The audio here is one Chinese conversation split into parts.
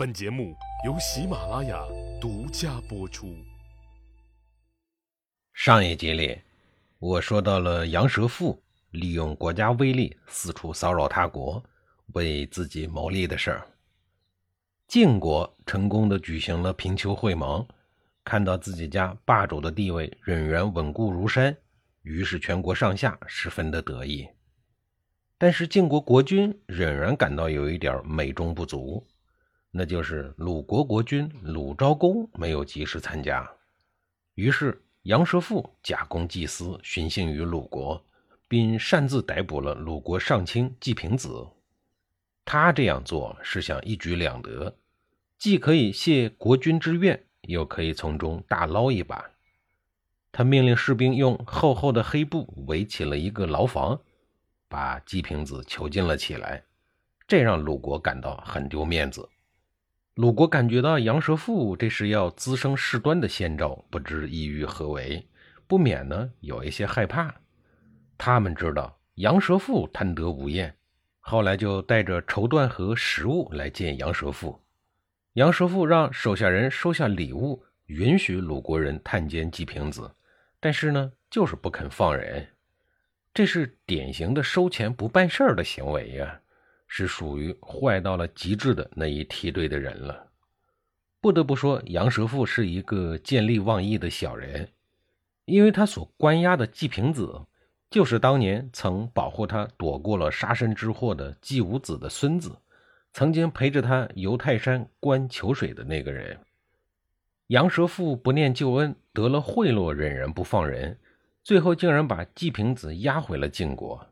本节目由喜马拉雅独家播出。上一集里，我说到了杨蛇父利用国家威力四处骚扰他国，为自己谋利的事儿。晋国成功的举行了平丘会盟，看到自己家霸主的地位仍然稳固如山，于是全国上下十分的得意。但是晋国国君仍然感到有一点美中不足。那就是鲁国国君鲁昭公没有及时参加，于是杨蛇父假公济私，寻衅于鲁国，并擅自逮捕了鲁国上卿季平子。他这样做是想一举两得，既可以谢国君之愿，又可以从中大捞一把。他命令士兵用厚厚的黑布围起了一个牢房，把季平子囚禁了起来，这让鲁国感到很丢面子。鲁国感觉到杨蛇父这是要滋生事端的先兆，不知意欲何为，不免呢有一些害怕。他们知道杨蛇父贪得无厌，后来就带着绸缎和食物来见杨蛇父。杨蛇父让手下人收下礼物，允许鲁国人探监季平子，但是呢，就是不肯放人。这是典型的收钱不办事儿的行为呀。是属于坏到了极致的那一梯队的人了。不得不说，杨蛇父是一个见利忘义的小人，因为他所关押的季平子，就是当年曾保护他躲过了杀身之祸的季武子的孙子，曾经陪着他游泰山观秋水的那个人。杨蛇父不念旧恩，得了贿赂，仍然不放人，最后竟然把季平子押回了晋国。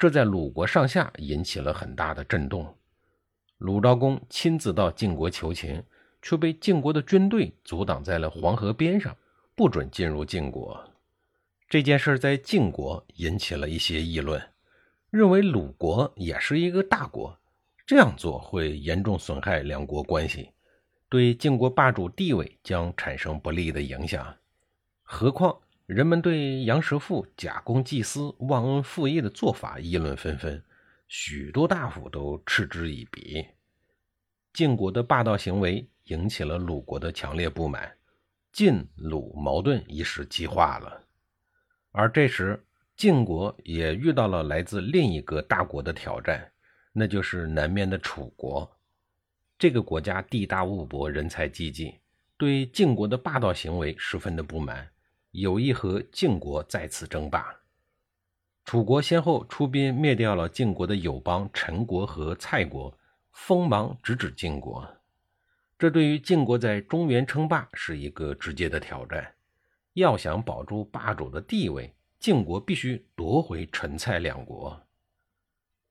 这在鲁国上下引起了很大的震动。鲁昭公亲自到晋国求情，却被晋国的军队阻挡在了黄河边上，不准进入晋国。这件事在晋国引起了一些议论，认为鲁国也是一个大国，这样做会严重损害两国关系，对晋国霸主地位将产生不利的影响。何况。人们对杨蛇父假公济私、忘恩负义的做法议论纷纷，许多大夫都嗤之以鼻。晋国的霸道行为引起了鲁国的强烈不满，晋鲁矛盾一时激化了。而这时，晋国也遇到了来自另一个大国的挑战，那就是南面的楚国。这个国家地大物博，人才济济，对晋国的霸道行为十分的不满。有意和晋国再次争霸，楚国先后出兵灭掉了晋国的友邦陈国和蔡国，锋芒直指晋国。这对于晋国在中原称霸是一个直接的挑战。要想保住霸主的地位，晋国必须夺回陈蔡两国。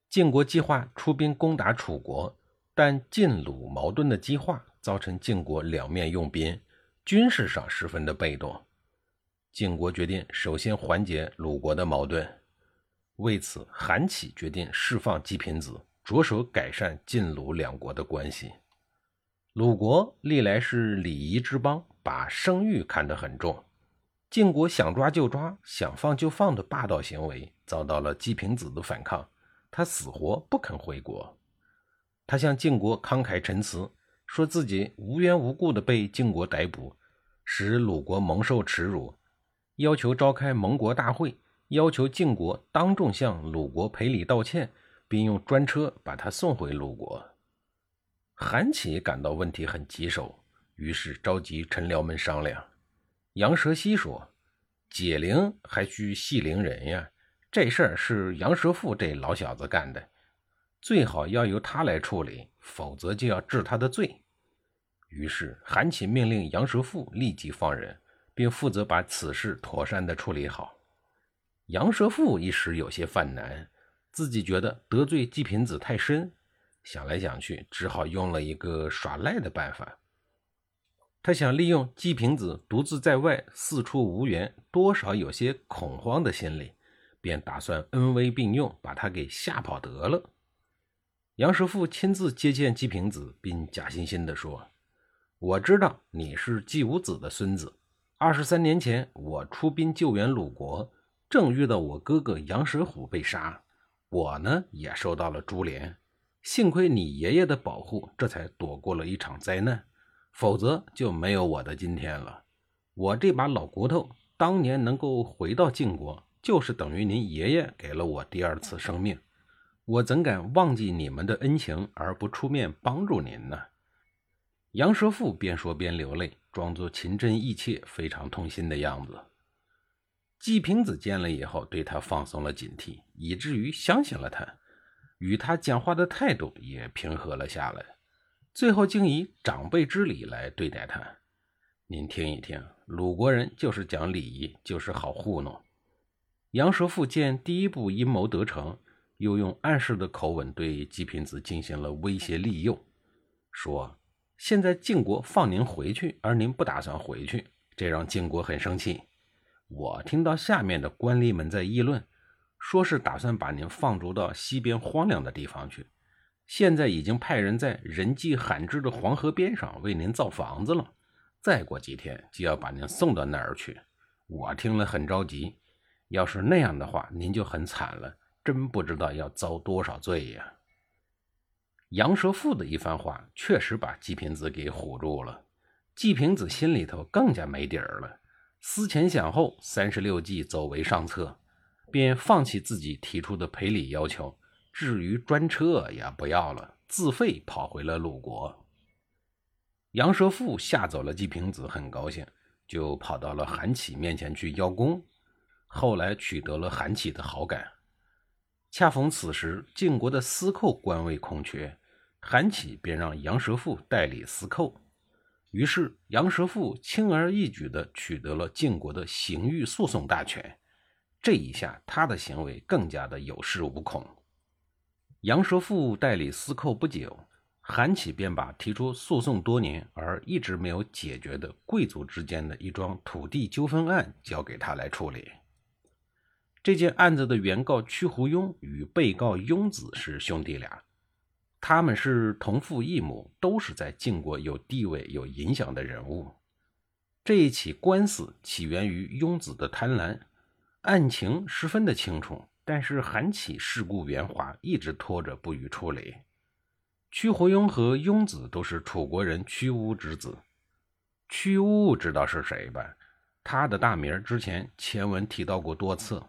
晋国计划出兵攻打楚国，但晋鲁矛盾的激化造成晋国两面用兵，军事上十分的被动。晋国决定首先缓解鲁国的矛盾，为此，韩起决定释放季平子，着手改善晋鲁两国的关系。鲁国历来是礼仪之邦，把声誉看得很重。晋国想抓就抓、想放就放的霸道行为，遭到了季平子的反抗，他死活不肯回国。他向晋国慷慨陈词，说自己无缘无故的被晋国逮捕，使鲁国蒙受耻辱。要求召开盟国大会，要求晋国当众向鲁国赔礼道歉，并用专车把他送回鲁国。韩起感到问题很棘手，于是召集臣僚们商量。杨蛇溪说：“解铃还需系铃人呀，这事儿是杨蛇父这老小子干的，最好要由他来处理，否则就要治他的罪。”于是韩起命令杨蛇父立即放人。并负责把此事妥善的处理好。杨蛇父一时有些犯难，自己觉得得罪季平子太深，想来想去，只好用了一个耍赖的办法。他想利用季平子独自在外，四处无援，多少有些恐慌的心理，便打算恩威并用，把他给吓跑得了。杨蛇父亲自接见季平子，并假惺惺地说：“我知道你是季武子的孙子。”二十三年前，我出兵救援鲁国，正遇到我哥哥杨蛇虎被杀，我呢也受到了株连。幸亏你爷爷的保护，这才躲过了一场灾难，否则就没有我的今天了。我这把老骨头当年能够回到晋国，就是等于您爷爷给了我第二次生命。我怎敢忘记你们的恩情而不出面帮助您呢？杨蛇父边说边流泪，装作情真意切、非常痛心的样子。季平子见了以后，对他放松了警惕，以至于相信了他，与他讲话的态度也平和了下来。最后竟以长辈之礼来对待他。您听一听，鲁国人就是讲礼仪，就是好糊弄。杨蛇父见第一步阴谋得成。又用暗示的口吻对季平子进行了威胁利诱，说：“现在晋国放您回去，而您不打算回去，这让晋国很生气。我听到下面的官吏们在议论，说是打算把您放逐到西边荒凉的地方去。现在已经派人在人迹罕至的黄河边上为您造房子了，再过几天就要把您送到那儿去。我听了很着急，要是那样的话，您就很惨了。”真不知道要遭多少罪呀！杨蛇父的一番话确实把季平子给唬住了，季平子心里头更加没底儿了。思前想后，三十六计走为上策，便放弃自己提出的赔礼要求，至于专车也不要了，自费跑回了鲁国。杨蛇父吓走了季平子，很高兴，就跑到了韩起面前去邀功，后来取得了韩起的好感。恰逢此时，晋国的司寇官位空缺，韩起便让杨蛇父代理司寇。于是，杨蛇父轻而易举地取得了晋国的刑狱诉讼大权。这一下，他的行为更加的有恃无恐。杨蛇父代理司寇不久，韩起便把提出诉讼多年而一直没有解决的贵族之间的一桩土地纠纷案交给他来处理。这件案子的原告屈胡庸与被告庸子是兄弟俩，他们是同父异母，都是在晋国有地位、有影响的人物。这一起官司起源于雍子的贪婪，案情十分的清楚，但是韩起世故圆滑，一直拖着不予处理。屈活庸和庸子都是楚国人屈巫之子，屈巫知道是谁吧？他的大名之前前文提到过多次。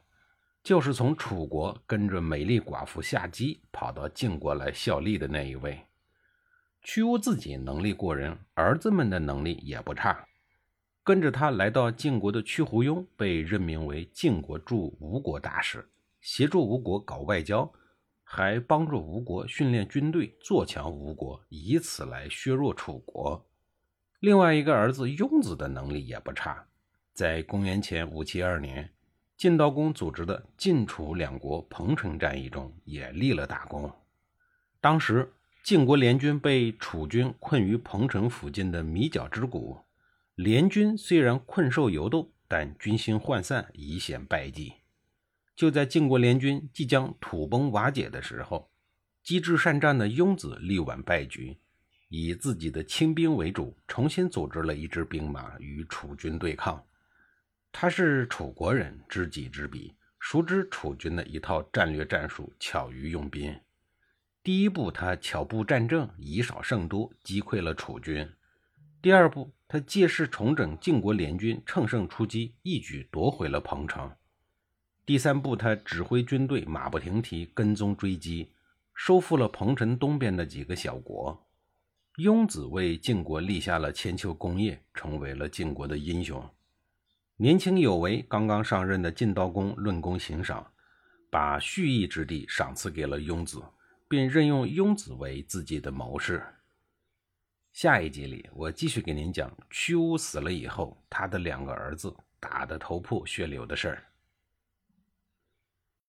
就是从楚国跟着美丽寡妇夏姬跑到晋国来效力的那一位。屈巫自己能力过人，儿子们的能力也不差。跟着他来到晋国的屈胡庸被任命为晋国驻吴国大使，协助吴国搞外交，还帮助吴国训练军队，做强吴国，以此来削弱楚国。另外一个儿子雍子的能力也不差，在公元前五七二年。晋悼公组织的晋楚两国彭城战役中也立了大功。当时晋国联军被楚军困于彭城附近的米角之谷，联军虽然困兽犹斗，但军心涣散，已显败绩。就在晋国联军即将土崩瓦解的时候，机智善战的雍子力挽败局，以自己的亲兵为主，重新组织了一支兵马与楚军对抗。他是楚国人，知己知彼，熟知楚军的一套战略战术，巧于用兵。第一步，他巧布战阵，以少胜多，击溃了楚军；第二步，他借势重整晋国联军，乘胜出击，一举夺回了彭城；第三步，他指挥军队马不停蹄跟踪追击，收复了彭城东边的几个小国。雍子为晋国立下了千秋功业，成为了晋国的英雄。年轻有为、刚刚上任的晋悼公论功行赏，把蓄意之地赏赐给了雍子，并任用雍子为自己的谋士。下一集里，我继续给您讲屈巫死了以后，他的两个儿子打得头破血流的事儿。